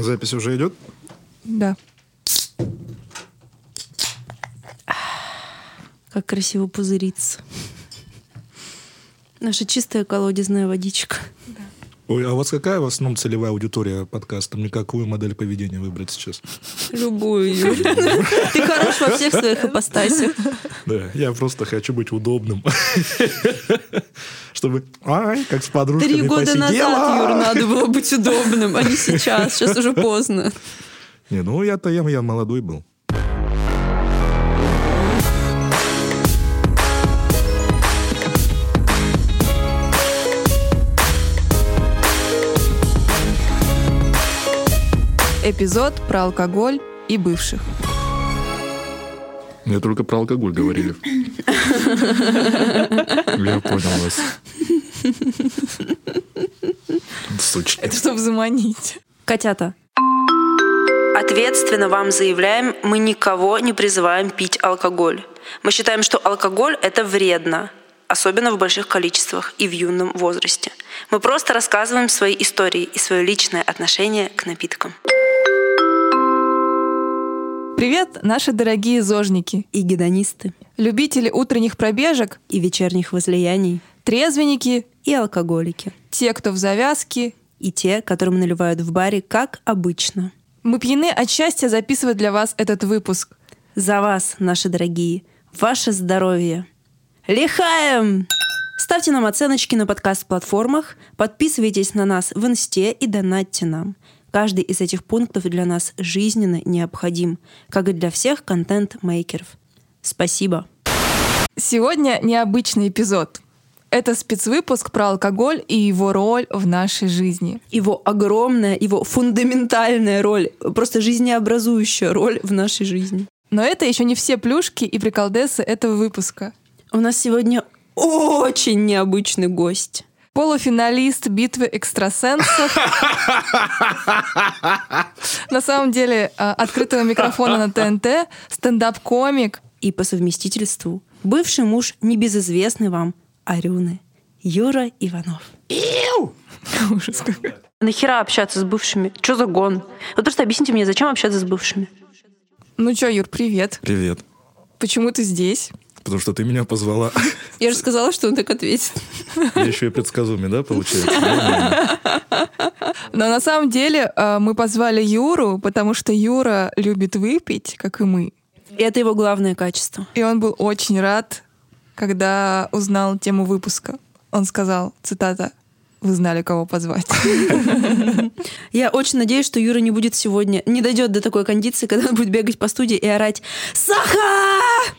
Запись уже идет? Да. Как красиво пузырится. Наша чистая колодезная водичка. Ой, а у вас какая в основном целевая аудитория подкаста? Мне какую модель поведения выбрать сейчас? Любую. Ты хорош во всех своих ипостасях. Да, я просто хочу быть удобным. Чтобы, ай, как с подружками Три года посидела. назад, Юр, надо было быть удобным, а не сейчас. Сейчас уже поздно. Не, ну я-то я, я молодой был. Эпизод про алкоголь и бывших. Мне только про алкоголь говорили. Я понял вас. Сучки. Это чтобы заманить. Котята. Ответственно вам заявляем, мы никого не призываем пить алкоголь. Мы считаем, что алкоголь – это вредно, особенно в больших количествах и в юном возрасте. Мы просто рассказываем свои истории и свое личное отношение к напиткам. Привет, наши дорогие зожники, И гедонисты, любители утренних пробежек, и вечерних возлияний, трезвенники, и алкоголики, те, кто в завязке. и те, которым наливают в баре, как обычно. Мы пьяны от счастья записывать для вас этот выпуск. За вас, наши дорогие, ваше здоровье. Лихаем! Ставьте нам оценочки на подкаст-платформах, подписывайтесь на нас в инсте и донатьте нам. Каждый из этих пунктов для нас жизненно необходим, как и для всех контент-мейкеров. Спасибо. Сегодня необычный эпизод. Это спецвыпуск про алкоголь и его роль в нашей жизни. Его огромная, его фундаментальная роль, просто жизнеобразующая роль в нашей жизни. Но это еще не все плюшки и приколдесы этого выпуска. У нас сегодня очень необычный гость. Полуфиналист битвы экстрасенсов. На самом деле, а, открытого микрофона на ТНТ, стендап-комик. и по совместительству бывший муж небезызвестный вам Арюны, Юра Иванов. Ужас какой. Нахера общаться с бывшими? Что за гон? Вот просто объясните мне, зачем общаться с бывшими? Ну чё, Юр, привет. Привет. Почему ты здесь? Потому что ты меня позвала. Я же сказала, что он так ответит. Я еще и предсказуемый, да, получается? Но на самом деле а, мы позвали Юру, потому что Юра любит выпить, как и мы. И это его главное качество. И он был очень рад, когда узнал тему выпуска. Он сказал, цитата, «Вы знали, кого позвать». Я очень надеюсь, что Юра не будет сегодня, не дойдет до такой кондиции, когда он будет бегать по студии и орать «Саха!»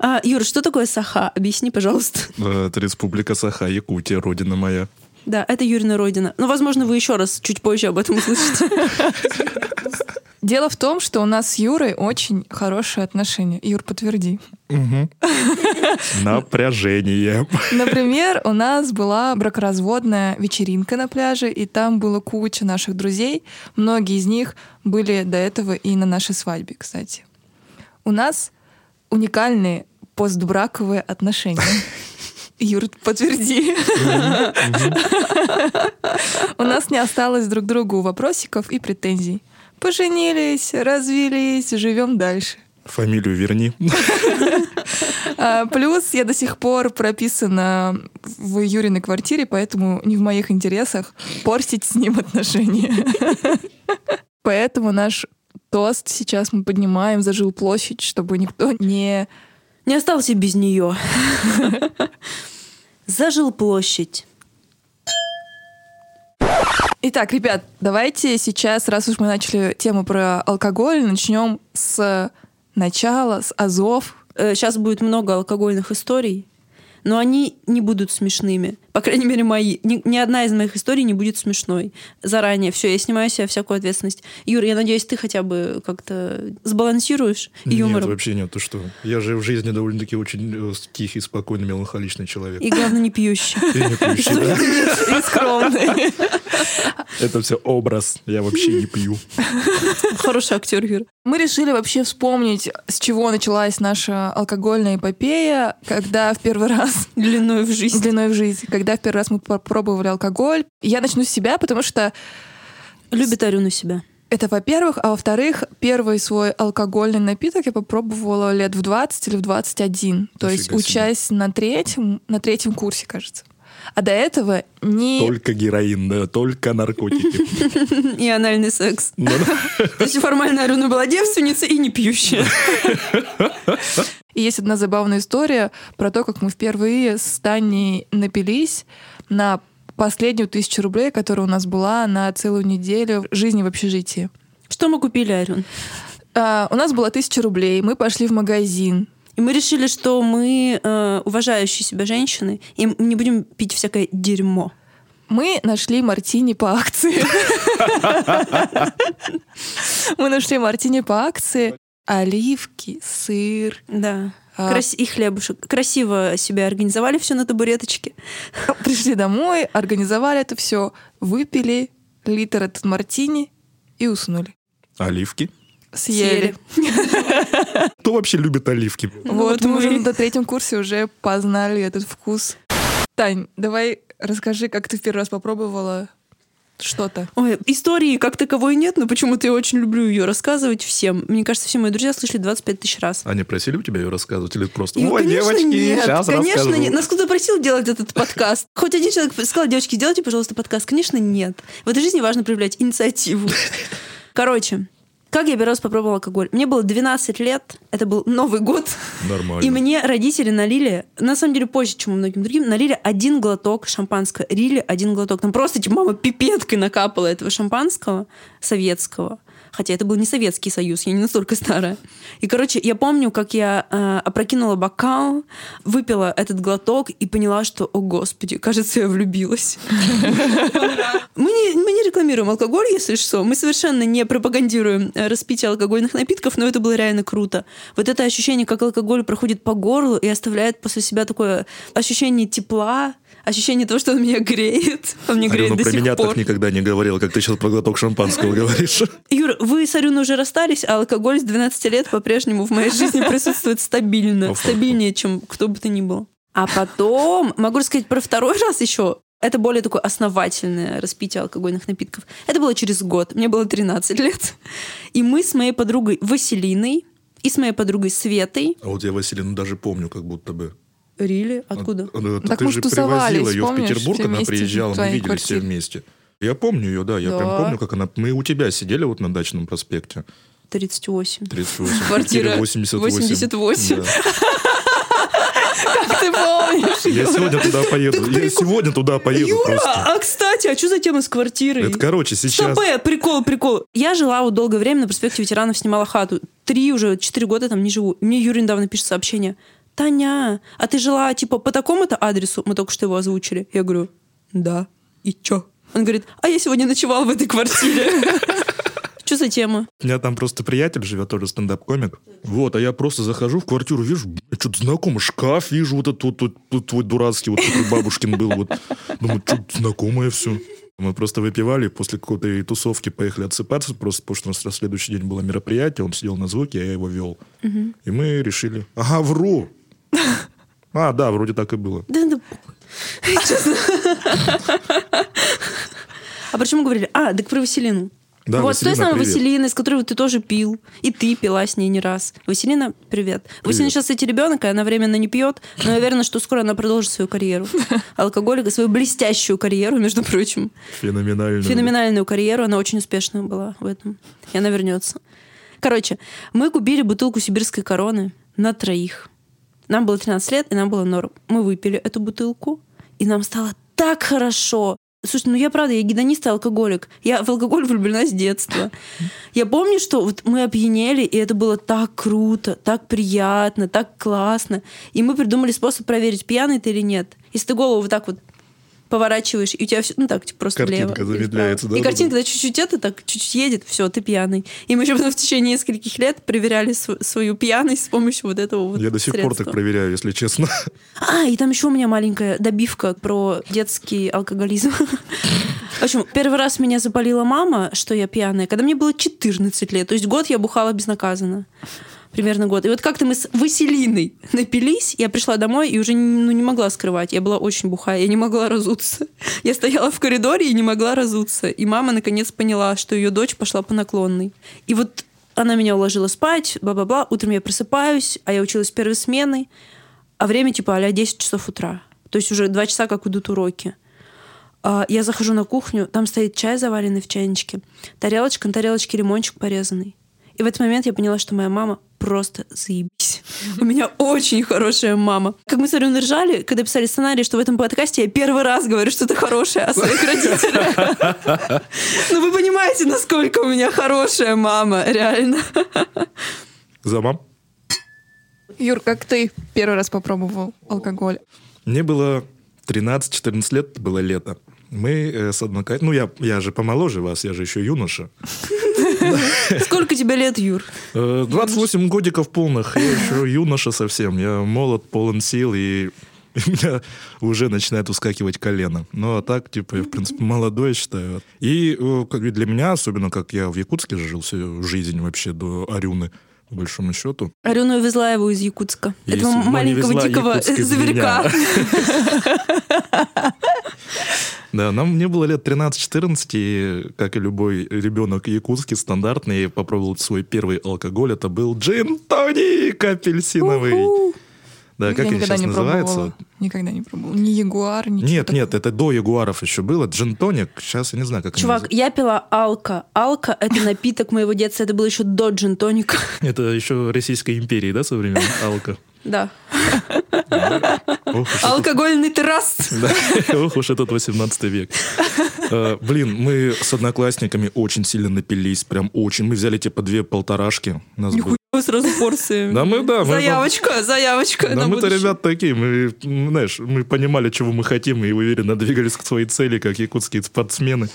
А, Юра, что такое саха? Объясни, пожалуйста. Это республика Саха, Якутия, родина моя. Да, это Юрина родина. Ну, возможно, вы еще раз чуть позже об этом услышите. Дело в том, что у нас с Юрой очень хорошие отношения. Юр, подтверди. Напряжение. Например, у нас была бракоразводная вечеринка на пляже, и там было куча наших друзей. Многие из них были до этого и на нашей свадьбе, кстати. У нас уникальные постбраковые отношения. Юр, подтверди. У нас не осталось друг другу вопросиков и претензий. Поженились, развелись, живем дальше. Фамилию верни. А, Плюс я до сих пор прописана в Юриной квартире, поэтому не в моих интересах портить с ним отношения. Поэтому наш тост сейчас мы поднимаем за жилплощадь, чтобы никто не... Не остался без нее. Зажил площадь. Итак, ребят, давайте сейчас, раз уж мы начали тему про алкоголь, начнем с начала, с азов. Сейчас Э, будет много алкогольных историй, но они не будут смешными. По крайней мере, мои. Ни, ни одна из моих историй не будет смешной. Заранее. Все, я снимаю с себя всякую ответственность. Юр, я надеюсь, ты хотя бы как-то сбалансируешь Нет, юмором. вообще нет, ты что? Я же в жизни довольно-таки очень э, тихий, спокойный, меланхоличный человек. И главное, не пьющий. И не пьющий, да? И скромный. Это все образ. Я вообще не пью. Хороший актер, Юр. Мы решили вообще вспомнить, с чего началась наша алкогольная эпопея, когда в первый раз Длиной в жизнь. длиной в жизнь, когда в первый раз мы попробовали алкоголь. Я начну с себя, потому что Любит Арюну себя. Это во-первых. А во-вторых, первый свой алкогольный напиток я попробовала лет в 20 или в 21. То Нифига есть себе. учась на третьем, на третьем курсе, кажется. А до этого не... Только героин, да, только наркотики. И анальный секс. Ну. То есть формально Арюна была девственница и не пьющая. И есть одна забавная история про то, как мы впервые с Таней напились на последнюю тысячу рублей, которая у нас была на целую неделю жизни в общежитии. Что мы купили, Арюн? А, у нас было тысяча рублей, мы пошли в магазин. И мы решили, что мы э, уважающие себя женщины, и мы не будем пить всякое дерьмо. Мы нашли мартини по акции. Мы нашли мартини по акции. Оливки, сыр. Да. А, Крас- И хлебушек. Красиво себя организовали все на табуреточке. Пришли домой, организовали это все, выпили литр этот мартини и уснули. Оливки. Съели. Кто вообще любит оливки? Ну Вот мы уже на третьем курсе уже познали этот вкус. Тань, давай расскажи, как ты в первый раз попробовала что-то. Ой, истории как таковой нет, но почему-то я очень люблю ее рассказывать всем. Мне кажется, все мои друзья слышали 25 тысяч раз. Они просили у тебя ее рассказывать или просто И, «Ой, конечно, девочки, нет, сейчас конечно, расскажу». нет. Нас кто-то просил делать этот подкаст. Хоть один человек сказал, девочки, сделайте, пожалуйста, подкаст. Конечно, нет. В этой жизни важно проявлять инициативу. Короче, как я первый раз попробовала алкоголь? Мне было 12 лет, это был Новый год, Нормально. и мне родители налили, на самом деле позже, чем многим другим, налили один глоток шампанского. Рили один глоток. Там просто типа мама пипеткой накапала этого шампанского советского. Хотя это был не Советский Союз, я не настолько старая. И, короче, я помню, как я э, опрокинула бокал, выпила этот глоток и поняла, что, о господи, кажется, я влюбилась. Мы не, рекламируем алкоголь, если что. Мы совершенно не пропагандируем э, распитие алкогольных напитков, но это было реально круто. Вот это ощущение, как алкоголь проходит по горлу и оставляет после себя такое ощущение тепла, ощущение того, что он меня греет. Он меня греет Алена до про сих меня пор. так никогда не говорила, как ты сейчас про глоток шампанского говоришь. Юр, вы с Арюной уже расстались, а алкоголь с 12 лет по-прежнему в моей жизни присутствует стабильно. Стабильнее, чем кто бы то ни был. А потом, могу рассказать про второй раз еще. Это более такое основательное распитие алкогольных напитков. Это было через год. Мне было 13 лет. И мы с моей подругой Василиной и с моей подругой Светой... А вот я Василину даже помню, как будто бы. Рили? Откуда? А, да, Так ты мы же привозила ее в Петербург, она приезжала, мы виделись все вместе. Я помню ее, да, я прям Да. помню, как она... Мы у тебя сидели вот на дачном проспекте, 38. 38. Квартира 88. 88. Да. Как ты помнишь? Я сегодня туда поеду. Так Я прикол- сегодня туда поеду Юра, просто. а кстати, а что за тема с квартирой? Это, короче, сейчас... Стоп, э, прикол, прикол. Я жила вот долгое время на проспекте ветеранов, снимала хату. Три уже, четыре года там не живу. Мне Юрий недавно пишет сообщение. Таня, а ты жила типа по такому-то адресу? Мы только что его озвучили. Я говорю, да. И чё? Он говорит, а я сегодня ночевал в этой квартире. Что за тема? У меня там просто приятель живет, тоже стендап-комик. Вот, а я просто захожу в квартиру, вижу, что-то знакомый шкаф вижу, вот этот вот, вот, вот твой дурацкий, вот такой бабушкин был. Вот. Думаю, что-то знакомое все. Мы просто выпивали, после какой-то тусовки поехали отсыпаться, просто потому что у нас на следующий день было мероприятие, он сидел на звуке, а я его вел. И мы решили, ага, вру. А, да, вроде так и было. Да, да. Честно. А мы говорили? А, так про Василину. Да, вот, с той Василина, самой привет. Василиной, с которой вот ты тоже пил. И ты пила с ней не раз. Василина, привет. Василина сейчас, кстати, ребенок, и она временно не пьет, но я уверена, что скоро она продолжит свою карьеру. Алкоголика, свою блестящую карьеру, между прочим. Феноменально. Феноменальную карьеру, она очень успешная была в этом. И она вернется. Короче, мы купили бутылку сибирской короны на троих. Нам было 13 лет, и нам было норм. Мы выпили эту бутылку, и нам стало так хорошо. Слушай, ну я правда, я гедонист и алкоголик. Я в алкоголь влюблена с детства. Я помню, что вот мы опьянели, и это было так круто, так приятно, так классно. И мы придумали способ проверить, пьяный ты или нет. Если ты голову вот так вот поворачиваешь, и у тебя все, ну так, типа просто Картинка влево. замедляется, вправо. И да, картинка, да, чуть-чуть это так, чуть-чуть едет, все, ты пьяный. И мы еще потом в течение нескольких лет проверяли св- свою пьяность с помощью вот этого вот Я до сих пор так проверяю, если честно. А, и там еще у меня маленькая добивка про детский алкоголизм. В общем, первый раз меня запалила мама, что я пьяная, когда мне было 14 лет. То есть год я бухала безнаказанно. Примерно год. И вот как-то мы с Василиной напились, я пришла домой и уже ну, не могла скрывать. Я была очень бухая, я не могла разуться. Я стояла в коридоре и не могла разуться. И мама наконец поняла, что ее дочь пошла по наклонной. И вот она меня уложила спать, бла-бла-бла. Утром я просыпаюсь, а я училась первой сменой, а время типа а 10 часов утра. То есть уже два часа, как идут уроки. А, Я захожу на кухню, там стоит чай заваренный в чайничке, тарелочка, на тарелочке лимончик порезанный. И в этот момент я поняла, что моя мама просто заебись. У меня очень хорошая мама. Как мы с Ариной ржали, когда писали сценарий, что в этом подкасте я первый раз говорю что-то хорошее о своих родителях. Ну вы понимаете, насколько у меня хорошая мама, реально. За мам. Юр, как ты первый раз попробовал алкоголь? Мне было 13-14 лет, было лето. Мы э, с однокурсниками... Ну, я, я же помоложе вас, я же еще юноша. Сколько тебе лет, Юр? Э, 28 годиков полных, я еще юноша совсем. Я молод, полон сил, и у меня уже начинает ускакивать колено. Ну, а так, типа, я, в принципе, молодой, считаю. И э, как для меня, особенно как я в Якутске жил всю жизнь вообще до Арюны, по большому счету. Арюна увезла его из Якутска. Если- Этого маленького дикого зверька. Да, нам мне было лет 13-14, и, как и любой ребенок якутский, стандартный, попробовал свой первый алкоголь. Это был джин-тоник апельсиновый. Уху. Да, как Я они сейчас не называются? пробовала. Никогда не пробовала. Ни ягуар, ничего Нет, нет, такого. это до ягуаров еще было. Джин-тоник, сейчас я не знаю, как они Чувак, я пила алка. Алка — это напиток моего детства. Это было еще до джин-тоника. Это еще Российской империи, да, со времен Алка? Да. Алкогольный террас. Ох уж этот 18 век. Э, Блин, мы с одноклассниками очень сильно напились, прям очень. Мы взяли типа две полторашки. У нас было- сразу порции. Да мы, да, мы- Заявочка, заявочка Да мы-то, ребят, такие, мы, знаешь, мы понимали, чего мы хотим, и уверенно двигались к своей цели, как якутские спортсмены.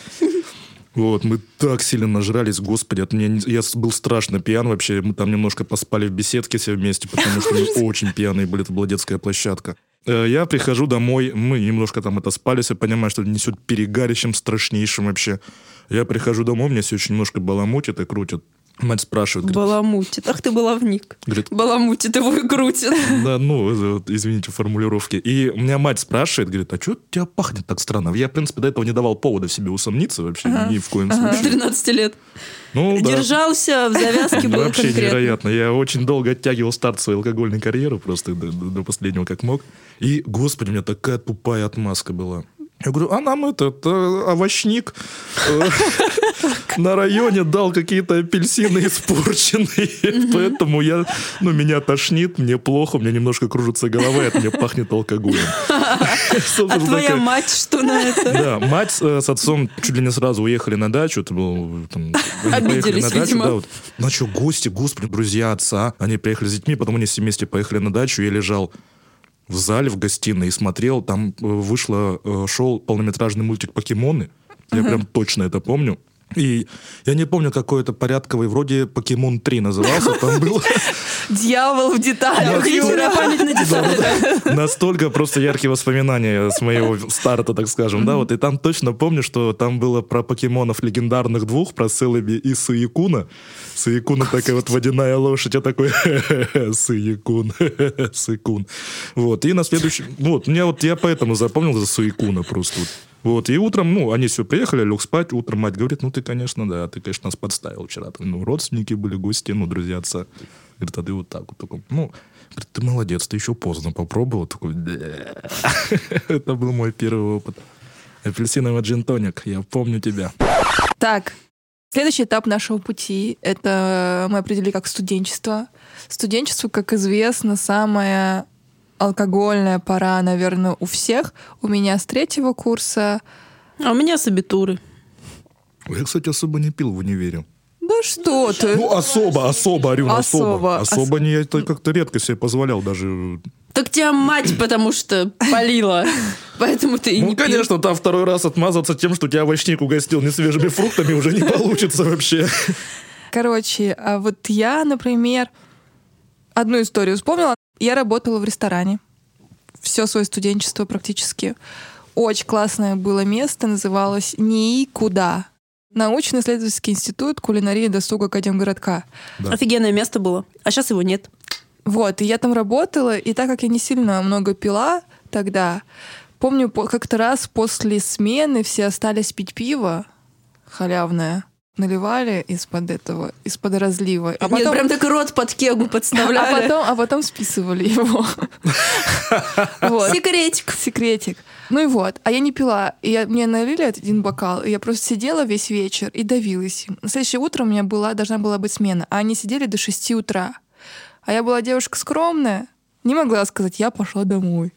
Вот, мы так сильно нажрались, господи, от меня, я был страшно пьян вообще, мы там немножко поспали в беседке все вместе, потому что мы очень пьяные были, это была детская площадка. Э, Я прихожу домой, мы немножко там это спались, я понимаю, что несет перегарищем страшнейшим вообще. Я прихожу домой, меня все очень немножко баламутит и крутит. Мать спрашивает, говорит, Баламутит. Ах ты баловник. говорит, Баламутит его и крутит. да, ну, извините, формулировки. И у меня мать спрашивает, говорит, а что у тебя пахнет так странно? Я, в принципе, до этого не давал повода в себе усомниться вообще, ни в коем С случае. 13 лет. Ну, да. Держался в завязке, был Вообще конкретно. невероятно. Я очень долго оттягивал старт своей алкогольной карьеры, просто до- до последнего как мог. И, господи, у меня такая тупая отмазка была. Я говорю, а нам этот э, овощник э, на районе дал какие-то апельсины испорченные, поэтому я, ну, меня тошнит, мне плохо, у меня немножко кружится голова, и от меня пахнет алкоголем. А твоя мать что на это? да, мать э, с отцом чуть ли не сразу уехали на дачу. Это было, там, они поехали на дачу, да, вот. Ну, а что, гости, господи, друзья отца. Они приехали с детьми, потом они все вместе поехали на дачу. Я лежал в зале, в гостиной и смотрел. Там э, вышло, э, шел полнометражный мультик «Покемоны». Я прям точно это помню. И я не помню, какой это порядковый, вроде «Покемон 3» назывался. Там был Дьявол в деталях. Охренительная память на детали. да. Настолько просто яркие воспоминания с моего старта, так скажем, да, вот, и там точно помню, что там было про покемонов легендарных двух, про Селеби и Суякуна. Суякуна такая вот водяная лошадь, я такой, Суякун, Суякун. Вот, и на следующий, вот, мне вот, я поэтому запомнил за Суякуна просто вот. И утром, ну, они все приехали, лег спать, утром мать говорит, ну, ты, конечно, да, ты, конечно, нас подставил вчера. Там, Ну, родственники были, гости, ну, друзья отца. Говорит, а ты вот так вот. Такой, ну, говорит, ты молодец, ты еще поздно попробовал. Такой. Это был мой первый опыт. Апельсиновый джин-тоник, я помню тебя. Так, следующий этап нашего пути — это мы определили как студенчество. Студенчество, как известно, самая алкогольная пора, наверное, у всех. У меня с третьего курса. А у меня с абитуры. Я, кстати, особо не пил в универе. Да что ты? Ну, особо, особо, Арюн, особо. Особо. Особо не, я это как-то редко себе позволял даже. Так тебя мать, потому что полила. Поэтому ты и Ну, не пил. конечно, там второй раз отмазаться тем, что тебя овощник угостил несвежими фруктами, уже не получится вообще. Короче, а вот я, например, одну историю вспомнила. Я работала в ресторане. Все свое студенчество практически. Очень классное было место, называлось «Никуда». Научно-исследовательский институт кулинарии и досуга Академгородка. Да. Офигенное место было. А сейчас его нет. Вот, и я там работала, и так как я не сильно много пила тогда, помню, по- как-то раз после смены все остались пить пиво халявное, наливали из-под этого, из-под разлива. А Нет, потом, прям так рот под кегу а подставляли. потом, а потом списывали его. Секретик. Секретик. Ну и вот. А я не пила. И мне налили один бокал, и я просто сидела весь вечер и давилась им. На следующее утро у меня была, должна была быть смена, а они сидели до 6 утра. А я была девушка скромная, не могла сказать, я пошла домой.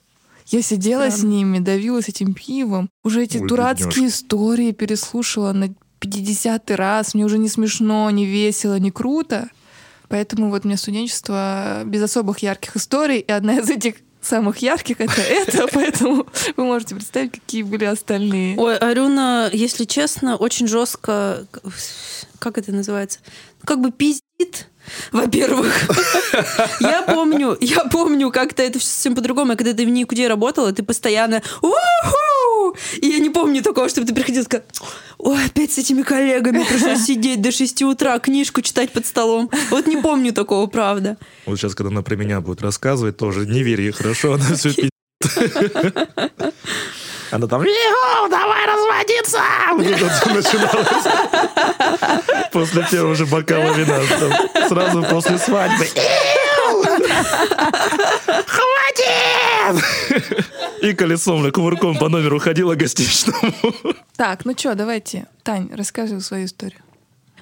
Я сидела с Странно. ними, давилась этим пивом. Уже эти Ой, дурацкие истории переслушала на 50 раз. Мне уже не смешно, не весело, не круто. Поэтому вот у меня студенчество без особых ярких историй, и одна из этих самых ярких это это, поэтому вы можете представить, какие были остальные. Ой, Арюна, если честно, очень жестко, как это называется, как бы пиздит, во-первых. Я помню, я помню, как-то это всё совсем по-другому. Когда ты в никуда работала, ты постоянно «Уху!» И я не помню такого, чтобы ты приходила и сказала, ой, опять с этими коллегами пришлось сидеть до 6 утра, книжку читать под столом. Вот не помню такого, правда. Вот сейчас, когда она про меня будет рассказывать, тоже не верь ей, хорошо? Она все пиздит. Она там, «Иху, давай разводиться! Вот это всё начиналось. После первого же бокала вина. там, Сразу после свадьбы. «Иу! Хватит! И колесом, или кувырком по номеру ходила гостиничному. Так, ну что, давайте. Тань, расскажи свою историю.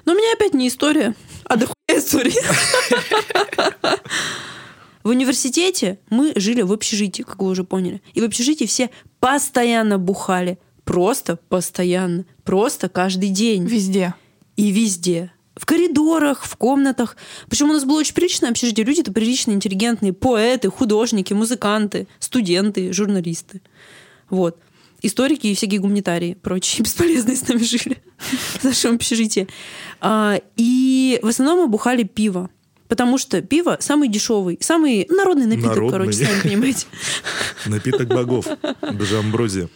Но у меня опять не история, а дохуя история. В университете мы жили в общежитии, как вы уже поняли. И в общежитии все постоянно бухали. Просто постоянно. Просто каждый день. Везде. И везде. В коридорах, в комнатах. Причем у нас было очень приличное общежитие. Люди-то приличные, интеллигентные. Поэты, художники, музыканты, студенты, журналисты. Вот. Историки и всякие гуманитарии, прочие бесполезные с нами жили в нашем общежитии. А, И в основном мы бухали пиво. Потому что пиво самый дешевый, самый народный напиток, Народный. короче, сами понимаете. Напиток богов. Даже амброзия.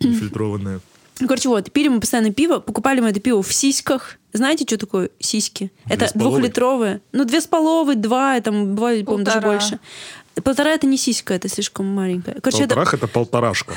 Нефильтрованная. Ну, короче, вот, пили мы постоянно пиво, покупали мы это пиво в сиськах. Знаете, что такое сиськи? Это Две двухлитровые. Ну, две с половой, два, там, бывает, по-моему, даже больше. Полтора это не сиська, это слишком маленькая. Короче, это... Полторах это полторашка.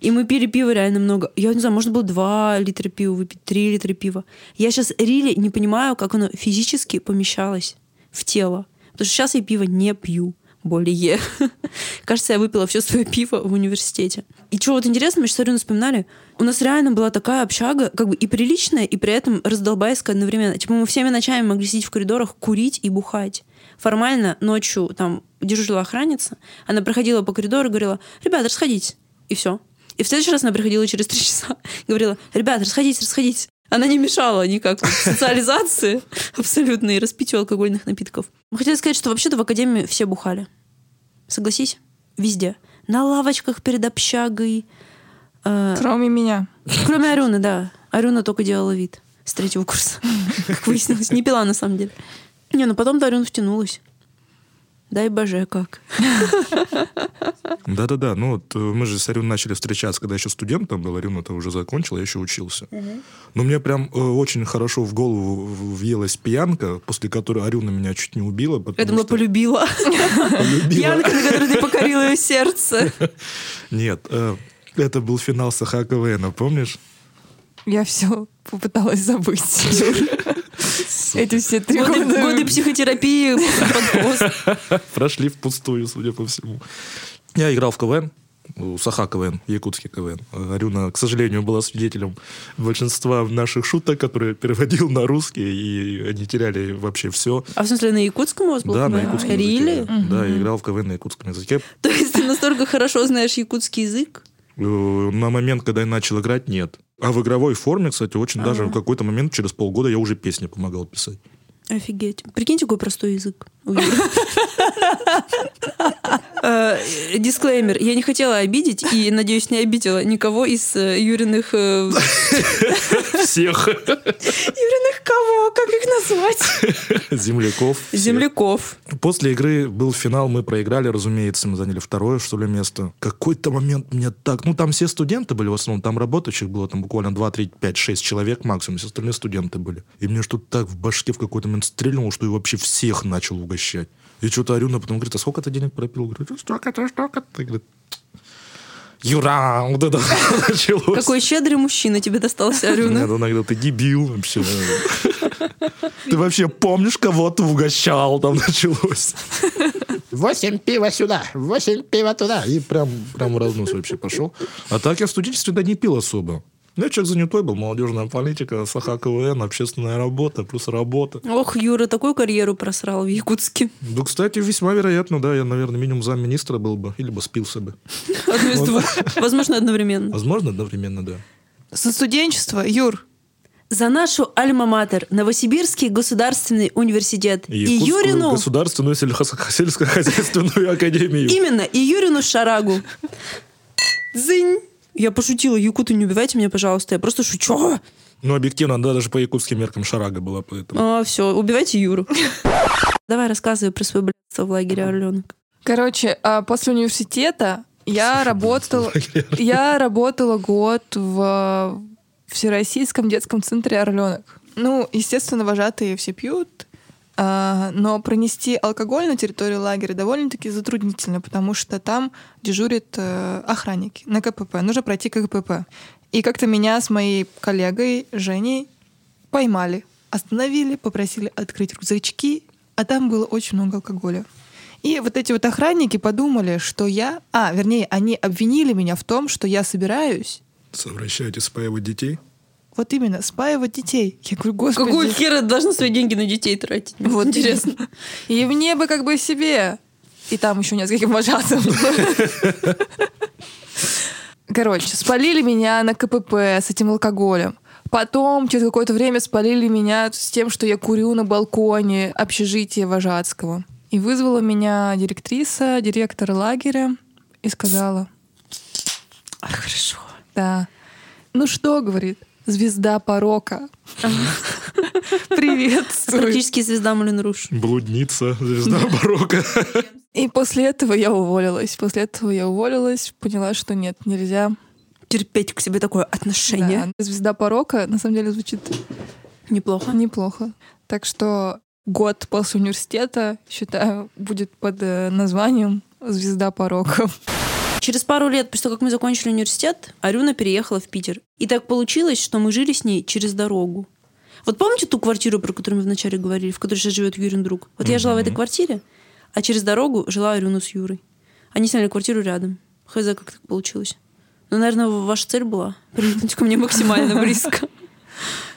И мы пили пиво реально много. Я не знаю, можно было 2 литра пива выпить, 3 литра пива. Я сейчас рили не понимаю, как оно физически помещалось в тело. Потому что сейчас я пиво не пью более. Кажется, я выпила все свое пиво в университете. И что вот интересно, мы сейчас Арину вспоминали, у нас реально была такая общага, как бы и приличная, и при этом раздолбайская одновременно. Типа мы всеми ночами могли сидеть в коридорах, курить и бухать. Формально ночью там дежурила охранница, она проходила по коридору и говорила, ребята, расходитесь. И все. И в следующий раз она приходила через три часа говорила, ребята, расходитесь, расходитесь. Она не мешала никак социализации абсолютно и распитию алкогольных напитков. Мы хотели сказать, что вообще-то в академии все бухали. Согласись? Везде. На лавочках перед общагой. э, Кроме меня. Кроме Арюны, да. Арюна только делала вид с третьего курса. Как выяснилось. Не пила, на самом деле. Не, ну потом-то Арюна втянулась. Дай боже, как. Да-да-да, ну вот э, мы же с Арюной начали встречаться, когда еще студентом был, Арюна-то уже закончила, я еще учился. Но мне прям э, очень хорошо в голову въелась пьянка, после которой Арюна меня чуть не убила. Я думала, что- полюбила. Полюбила. Пьянка, на которой ты покорила ее сердце. Нет, э, это был финал Саха КВН, помнишь? Я все попыталась забыть. Эти все три Годы, года. годы психотерапии. Прошли впустую, судя по всему. Я играл в КВН, у Саха КВН, якутский КВН. Арюна, к сожалению, была свидетелем большинства наших шуток, которые переводил на русский, и они теряли вообще все. А в смысле, на якутском у вас был? Да, на якутском Рили? языке. Да, я играл в КВН на якутском языке. То есть ты настолько хорошо знаешь якутский язык? Э, На момент, когда я начал играть, нет. А в игровой форме, кстати, очень даже в какой-то момент, через полгода, я уже песни помогал писать. Офигеть. Прикиньте, какой простой язык. Э, Дисклеймер. Я не хотела обидеть и, надеюсь, не обидела никого из э, Юриных... э, Всех. Юриных кого? как их назвать? Земляков. Земляков. После игры был финал, мы проиграли, разумеется, мы заняли второе, что ли, место. Какой-то момент мне так... Ну, там все студенты были в основном, там работающих было там буквально 2, 3, 5, 6 человек максимум, все остальные студенты были. И мне что-то так в башке в какой-то момент стрельнуло, что я вообще всех начал угощать. И что-то орю, но потом говорит, а сколько ты денег пропил? Говорю, столько-то, столько-то. И говорит, Юра, вот это началось. Какой щедрый мужчина тебе достался, Нет, Арюна. он говорил, ты дебил вообще. Ты вообще помнишь, кого ты угощал? Там началось. Восемь пива сюда, восемь пива туда. И прям, прям разнос вообще пошел. А так я в студенчестве да не пил особо. Ну, я человек занятой был, молодежная политика, САХА КВН, общественная работа, плюс работа. Ох, Юра, такую карьеру просрал в Якутске. Ну, кстати, весьма вероятно, да, я, наверное, минимум замминистра был бы, или бы спился бы. Возможно, одновременно. Возможно, одновременно, да. Со студенчества, Юр, За нашу альма-матер Новосибирский государственный университет и Якутскую Юрину... государственную сельскохозяйственную академию. Именно, и Юрину Шарагу. Дзынь. Я пошутила, якуты, не убивайте меня, пожалуйста. Я просто шучу. Ну, объективно, да, даже по якутским меркам шарага была, поэтому. А, все, убивайте Юру. Давай рассказывай про свое блядство в лагере Орленок. короче, а после университета я работала, я работала год в Всероссийском детском центре «Орленок». Ну, естественно, вожатые все пьют, но пронести алкоголь на территорию лагеря довольно-таки затруднительно, потому что там дежурят э, охранники на КПП. Нужно пройти КПП. И как-то меня с моей коллегой Женей поймали, остановили, попросили открыть рюкзачки, а там было очень много алкоголя. И вот эти вот охранники подумали, что я... А, вернее, они обвинили меня в том, что я собираюсь Совращаете спаивать детей? Вот именно спаивать детей. Я говорю, господи. Какой хер я должна свои деньги на детей тратить? Вот интересно. И мне бы как бы себе. И там еще нескольким вожатым. Короче, спалили меня на КПП с этим алкоголем. Потом, через какое-то время, спалили меня с тем, что я курю на балконе общежития Вожатского. И вызвала меня директриса, директор лагеря, и сказала, А, хорошо. да, ну что, говорит, звезда порока. Приветствую. Практически звезда Мулен Руш. Блудница, звезда барокко. И после этого я уволилась. После этого я уволилась, поняла, что нет, нельзя. Терпеть к себе такое отношение. Да. Звезда порока на самом деле звучит Неплохо. неплохо. Так что год после университета, считаю, будет под э, названием Звезда порока. Через пару лет после того, как мы закончили университет, Арюна переехала в Питер. И так получилось, что мы жили с ней через дорогу. Вот помните ту квартиру, про которую мы вначале говорили, в которой сейчас живет Юрин друг? Вот я жила в этой квартире, а через дорогу жила Арюна с Юрой. Они сняли квартиру рядом. Хз, как так получилось. Ну, наверное, ваша цель была прилипнуть ко мне максимально близко.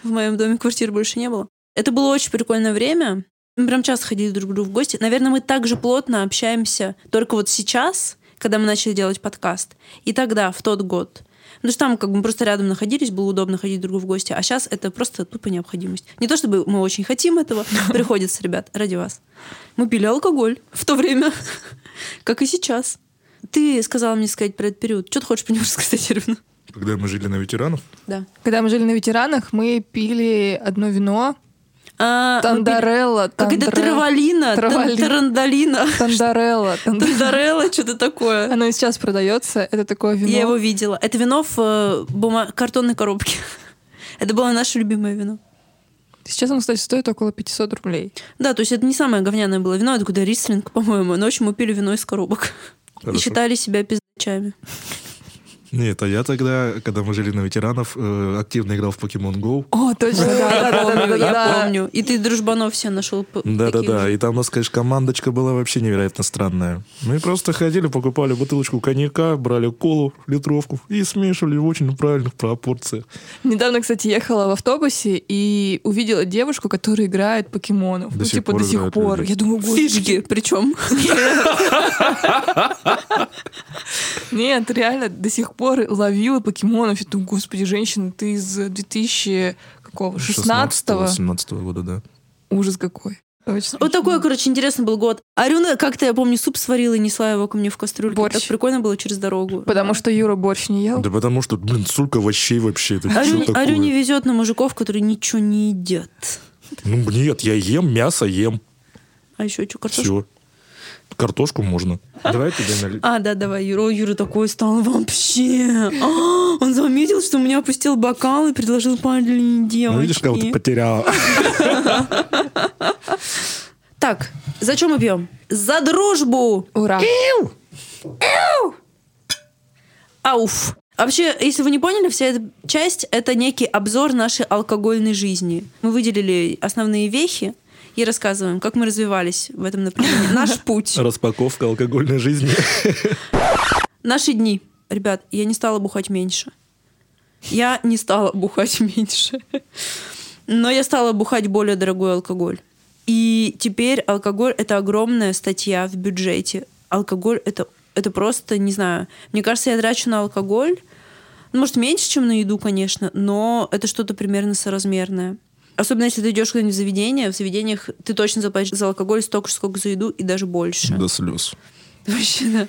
В моем доме квартир больше не было. Это было очень прикольное время. Мы прям часто ходили друг к другу в гости. Наверное, мы так же плотно общаемся только вот сейчас, когда мы начали делать подкаст. И тогда, в тот год. Потому что там как бы мы просто рядом находились, было удобно ходить друг другу в гости. А сейчас это просто тупо необходимость. Не то чтобы мы очень хотим этого, приходится, ребят, ради вас. Мы пили алкоголь в то время, как и сейчас. Ты сказала мне сказать про этот период. Что ты хочешь про него рассказать, Ирина? Когда мы жили на ветеранов, Да. Когда мы жили на ветеранах, мы пили одно вино. А, Тандарелла. Какая-то тандре- травалина, тарандалина, Тандарелла. танд- тандарелла, что-то такое. Оно и сейчас продается. Это такое вино. Я его видела. Это вино в э, бума- картонной коробке. Это было наше любимое вино. Сейчас оно, кстати, стоит около 500 рублей. Да, то есть это не самое говняное было вино, это куда рислинг, по-моему. Ночью мы пили вино из коробок. И Хорошо. считали себя пиздачами. Нет, а я тогда, когда мы жили на ветеранов, э, активно играл в Pokemon Go. О, точно, да, да, Я да, помню, да, я да. помню. И ты дружбанов все нашел. таких Да-да-да, же. и там у нас, конечно, командочка была вообще невероятно странная. Мы просто ходили, покупали бутылочку коньяка, брали колу, литровку и смешивали в очень правильных пропорциях. Недавно, кстати, ехала в автобусе и увидела девушку, которая играет покемонов. До ну, сих типа, пор до сих пор. Я думаю, господи. Фишки, причем. Нет, реально, до сих пор ловила покемонов. Я думаю, господи, женщина, ты из 2000 какого? 16-го? 17 года, да. Ужас какой. Точно. Вот такой, короче, интересный был год. Арюна, как-то, я помню, суп сварила и несла его ко мне в кастрюльке. Борщ. Так прикольно было через дорогу. Потому что Юра борщ не ел. Да потому что, блин, столько овощей вообще. Это Арюне, чё такое? Арюне везет на мужиков, которые ничего не едят. Ну, нет, я ем мясо, ем. А еще что, картошку? Все. Картошку можно. Давай тебе налить. А, да, давай, Юра. Юра такой стал вообще. А, он заметил, что у меня опустил бокал и предложил парень девочки. Ну, видишь, кого ты потеряла. Так, за что мы пьем? За дружбу! Ура! Ауф! Вообще, если вы не поняли, вся эта часть — это некий обзор нашей алкогольной жизни. Мы выделили основные вехи и рассказываем, как мы развивались в этом направлении. Наш путь. Распаковка алкогольной жизни. Наши дни. Ребят, я не стала бухать меньше. Я не стала бухать меньше. Но я стала бухать более дорогой алкоголь. И теперь алкоголь — это огромная статья в бюджете. Алкоголь — это, это просто, не знаю... Мне кажется, я трачу на алкоголь, ну, может, меньше, чем на еду, конечно, но это что-то примерно соразмерное. Особенно, если ты идешь куда-нибудь в заведение, в заведениях ты точно заплатишь за алкоголь столько же, сколько за еду, и даже больше. До слез. Вообще, да.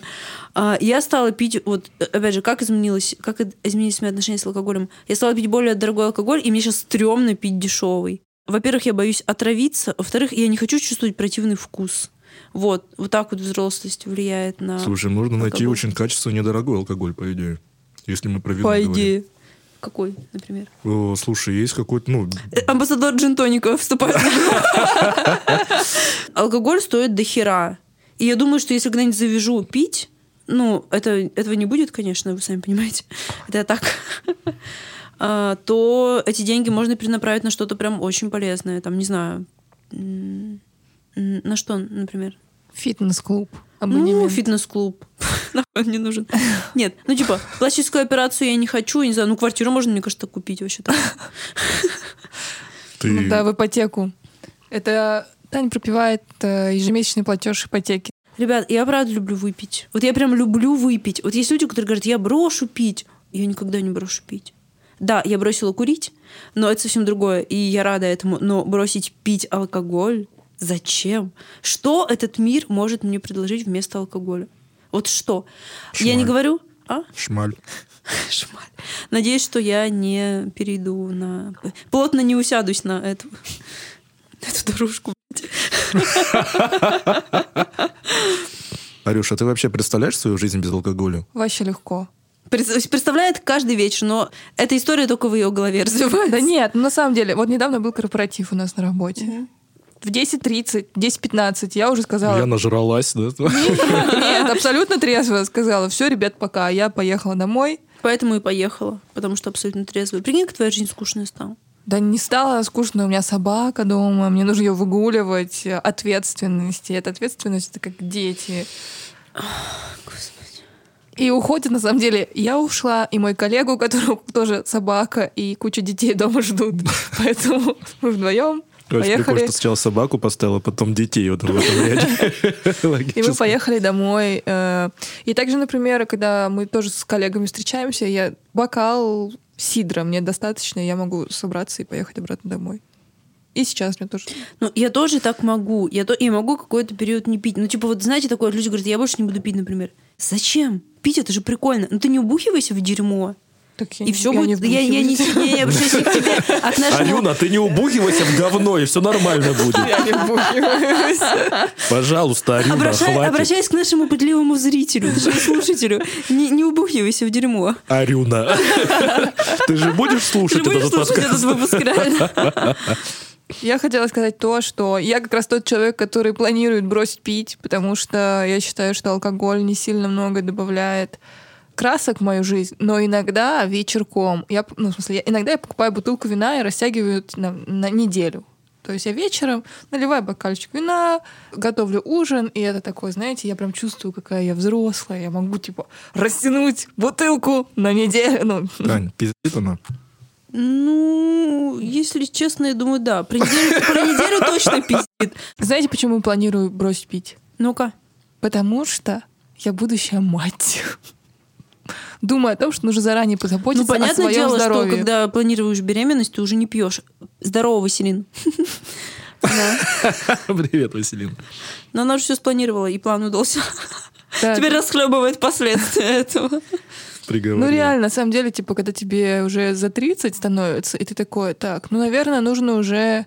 А, я стала пить, вот, опять же, как изменилось, как изменились мои отношения с алкоголем? Я стала пить более дорогой алкоголь, и мне сейчас стрёмно пить дешевый. Во-первых, я боюсь отравиться, во-вторых, я не хочу чувствовать противный вкус. Вот, вот так вот взрослость влияет на... Слушай, можно найти алкоголь. очень качественный недорогой алкоголь, по идее. Если мы про вино По говорим. Какой, например? О, слушай, есть какой-то, ну, Э, Амбассадор джинтоника вступает. Алкоголь стоит до хера. И я думаю, что если когда-нибудь завяжу пить, ну, это, этого не будет, конечно, вы сами понимаете. Это я так. А, то эти деньги можно перенаправить на что-то прям очень полезное. Там, не знаю, на что, например? Фитнес-клуб. Ну, фитнес-клуб. Нахуй он не нужен. Нет, ну типа, пластическую операцию я не хочу, я не знаю, ну квартиру можно, мне кажется, купить вообще-то. ты... Ну да, в ипотеку. Это Таня пропивает э, ежемесячный платеж ипотеки. Ребят, я правда люблю выпить. Вот я прям люблю выпить. Вот есть люди, которые говорят, я брошу пить. Я никогда не брошу пить. Да, я бросила курить, но это совсем другое, и я рада этому. Но бросить пить алкоголь зачем? Что этот мир может мне предложить вместо алкоголя? Вот что? Я не Шмаль. говорю... А? Шмаль. Шмаль. Надеюсь, что я не перейду на... Плотно не усядусь на эту, эту дорожку. Арюша, а ты вообще представляешь свою жизнь без алкоголя? Вообще легко. Пред- Представляет каждый вечер, но эта история только в ее голове развивается. Да нет, ну, на самом деле, вот недавно был корпоратив у нас на работе. В 10.30, 10.15 я уже сказала... Я нажралась, да? Нет, абсолютно трезво сказала. Все, ребят, пока. Я поехала домой. Поэтому и поехала, потому что абсолютно трезвая. Прикинь, как твоя жизнь скучная стала. Да не стало скучно, у меня собака дома, мне нужно ее выгуливать, ответственность. И эта ответственность это как дети. И уходит, на самом деле, я ушла, и мой коллега, у которого тоже собака, и куча детей дома ждут. Поэтому мы вдвоем Очень прикольно, поехали. что сначала собаку поставила, потом детей вот в этом ряде. И мы поехали домой. э, И также, например, когда мы тоже с коллегами встречаемся, я бокал сидра мне достаточно, я могу собраться и поехать обратно домой. И сейчас мне тоже. Ну, я тоже так могу. Я, то, я могу какой-то период не пить. Ну, типа, вот знаете, такое, люди говорят, я больше не буду пить, например. Зачем? Пить это же прикольно. Ну, ты не убухивайся в дерьмо. Так я И не- все я будет. Я, я не, вбухиваюсь. не, не обращаюсь не к тебе, нашему... Алена, ты не убухивайся в говно, и все нормально будет. Я не вбухиваюсь. Пожалуйста, Арюна, Обращай- хватит. обращаясь к нашему пытливому зрителю, слушателю, не, не убухивайся в дерьмо. Арюна. Ты же будешь Ты слушать будешь этот слушать этот подкаст? выпуск, реально? Я хотела сказать то, что я как раз тот человек, который планирует бросить пить, потому что я считаю, что алкоголь не сильно много добавляет красок в мою жизнь, но иногда вечерком, я, ну, в смысле, я, иногда я покупаю бутылку вина и растягиваю это на, на неделю. То есть я вечером наливаю бокальчик вина, готовлю ужин, и это такое, знаете, я прям чувствую, какая я взрослая, я могу, типа, растянуть бутылку на неделю. Ну, Тань, пиздит она. Ну, если честно, я думаю, да. Про неделю, про неделю точно пиздит. знаете, почему планирую бросить пить? Ну-ка. Потому что я будущая мать. Думаю о том, что нужно заранее Ну, позаботиться о понятное своем дело, здоровье. что когда планируешь беременность, ты уже не пьешь. Здорово, Василин. Привет, Василин. Но она же все спланировала, и план удался. Да, Теперь расхлебывает последствия этого. Приговорила. Ну реально, на самом деле, типа, когда тебе уже за 30 становится, и ты такой, так, ну, наверное, нужно уже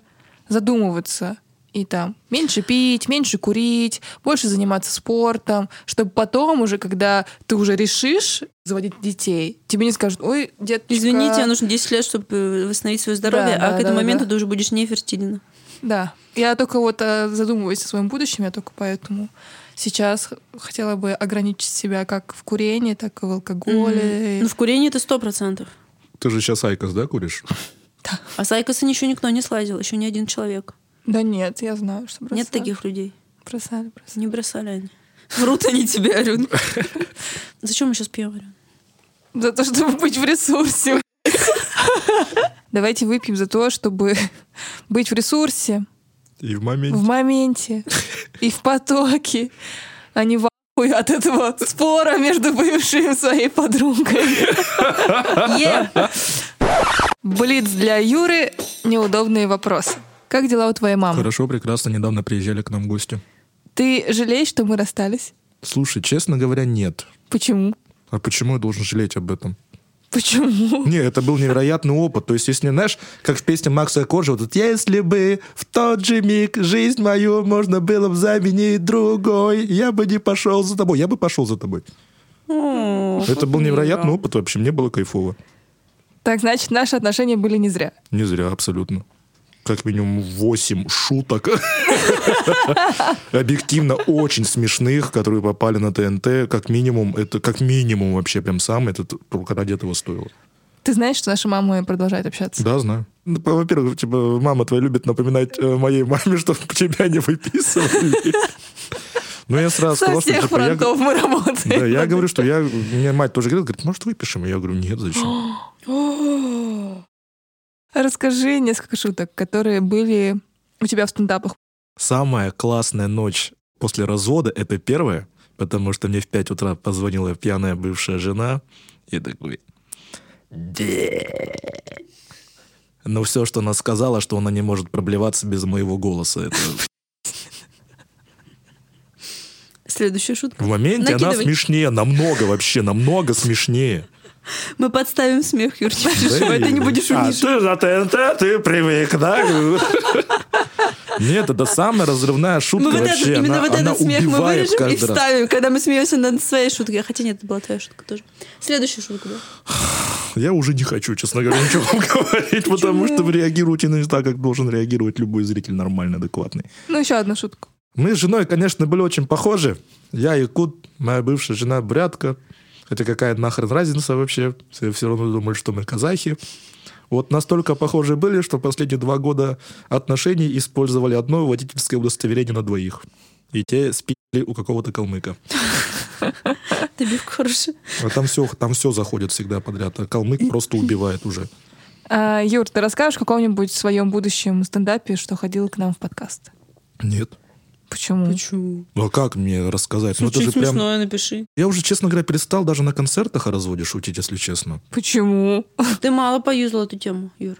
задумываться и там меньше пить, меньше курить, больше заниматься спортом, чтобы потом уже, когда ты уже решишь заводить детей, тебе не скажут, ой, деточка... Извини, тебе нужно 10 лет, чтобы восстановить свое здоровье, Да, а да, к этому да, моменту да. ты уже будешь нефертильна. Да. Я только вот э, задумываюсь о своем будущем, я только поэтому сейчас хотела бы ограничить себя как в курении, так и в алкоголе. Ну, в курении это сто процентов. Ты же сейчас IQOS, да, куришь? А с IQOS а ничего никто не слазил, еще ни один человек. Да нет, я знаю, что бросали. Нет таких людей. Бросали, бросали. Не бросали они. Врут они тебе, Арюн. Зачем мы сейчас пьем, Арюн? За то, чтобы быть в ресурсе. Давайте выпьем за то, чтобы быть в ресурсе, И в моменте. в моменте и в потоке, а не в ахуе от этого спора между бывшей и своей подругой. Блиц для Юры. Неудобные вопросы. Как дела у твоей мамы? Хорошо, прекрасно. Недавно приезжали к нам гости. Ты жалеешь, что мы расстались? Слушай, честно говоря, нет. Почему? А почему я должен жалеть об этом? Почему? Не, это был невероятный опыт. То есть, если, знаешь, как в песне Макса Коржа, вот если бы в тот же миг жизнь мою можно было бы заменить другой, я бы не пошел за тобой. Я бы пошел за тобой. Это был невероятный опыт вообще. Мне было кайфово. Так, значит, наши отношения были не зря. Не зря, абсолютно. Как минимум 8 шуток. Объективно очень смешных, которые попали на ТНТ. Как минимум, это как минимум вообще прям самое. Это только ради этого стоило. Ты знаешь, что наши мамы продолжают общаться? Да, знаю. Ну, Во-первых, типа, мама твоя любит напоминать э, моей маме, чтобы тебя не выписывали. Ну, я сразу Со сказал, что... всех типа, я- фронтов мы работаем. Да, я говорю, что я... Мне мать тоже говорит, говорит, может, выпишем? Я говорю, нет, зачем? Расскажи несколько шуток, которые были у тебя в стендапах. Самая классная ночь после развода — это первая, потому что мне в 5 утра позвонила пьяная бывшая жена и такой... Но все, что она сказала, что она не может проблеваться без моего голоса. Это... Следующая шутка. В моменте она Накидывай. смешнее, намного вообще, намного смешнее. Мы подставим смех, переживай, ты не будешь А умничать. ты за ТНТ, ты привык, да? Нет, это самая разрывная шутка Мы вот вообще. этот, именно она, вот этот смех мы вырежем и каждый раз. вставим, когда мы смеемся над своей шуткой. Хотя нет, это была твоя шутка тоже. Следующая шутка, да? Я уже не хочу, честно говоря, ничего вам говорить, потому что вы реагируете не так, как должен реагировать любой зритель нормальный, адекватный. Ну, еще одну шутку. Мы с женой, конечно, были очень похожи. Я якут, моя бывшая жена брятка. Хотя какая нахрен разница вообще? Все все равно думали, что мы казахи. Вот настолько похожи были, что последние два года отношений использовали одно водительское удостоверение на двоих. И те спили у какого-то калмыка. Добивка хорошая. А там все, там все заходит всегда подряд. А калмык просто убивает уже. А, Юр, ты расскажешь в каком-нибудь своем будущем стендапе, что ходил к нам в подкаст? Нет. Почему? Почему? Ну а как мне рассказать? Ну это же прям... смешное напиши. Я уже, честно говоря, перестал даже на концертах о разводе шутить, если честно. Почему? Ты мало поюзал эту тему, Юр.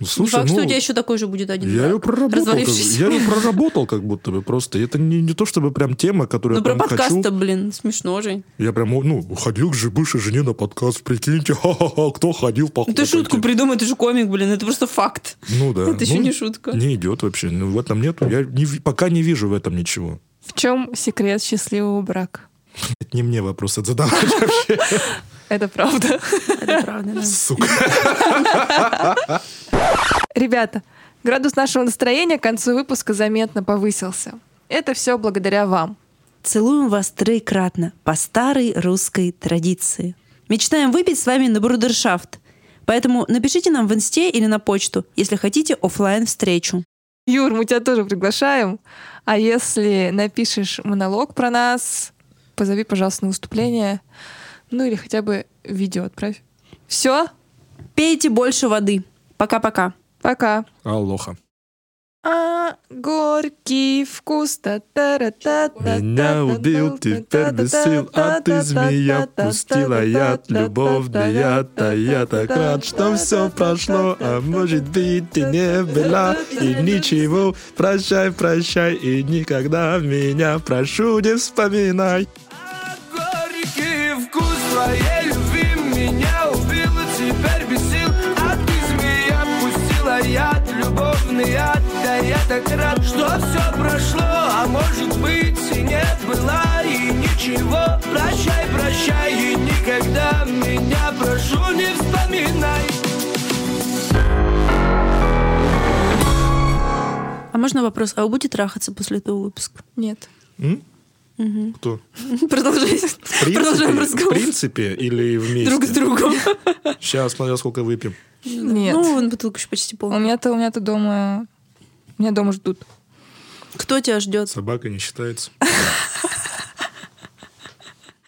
Ну, Не Слушай, факт, что ну, у тебя еще такой же будет один. я ее проработал. как. Я ее проработал как будто бы просто. Это не, не то чтобы прям тема, которую Ну, я про прям хочу. подкаст-то, блин, смешно же. Я прям, ну, ходил к же бывшей жене на подкаст, прикиньте, ха-ха-ха, кто ходил по Ну, ты шутку придумай, ты же комик, блин, это просто факт. Ну да. Это еще Ну, не шутка. Не идет вообще. Ну, в этом нету. Я не пока не вижу в этом ничего. В чем секрет счастливого брака? Это не мне вопрос это задавать вообще. Это правда. Это правда, да. Сука. Ребята, градус нашего настроения к концу выпуска заметно повысился. Это все благодаря вам. Целуем вас троекратно по старой русской традиции. Мечтаем выпить с вами на брудершафт. Поэтому напишите нам в инсте или на почту, если хотите оффлайн встречу. Юр, мы тебя тоже приглашаем. А если напишешь монолог про нас, позови, пожалуйста, на выступление. Ну или хотя бы видео отправь. Все, Пейте больше воды. Пока-пока. Пока. Алоха. А, горький вкус. та та та та Меня убил, теперь без сил, а ты, змея, пустила яд, любовный яд, а я так рад, что все прошло, а может быть и не была, и ничего, прощай, прощай, и никогда меня, прошу, не вспоминай. Яд, да я так рад, что все прошло А может быть и нет была и ничего Прощай, прощай и никогда меня прошу не вспоминай А можно вопрос? А вы будете трахаться после этого выпуска? Нет. М? Кто? Продолжайте. В принципе, Продолжаем в разговор. принципе или вместе? Друг с другом. Сейчас смотря сколько выпьем. Нет. Ну, вон бутылка еще почти У полная. меня-то у меня-то дома... Меня дома ждут. Кто тебя ждет? Собака не считается.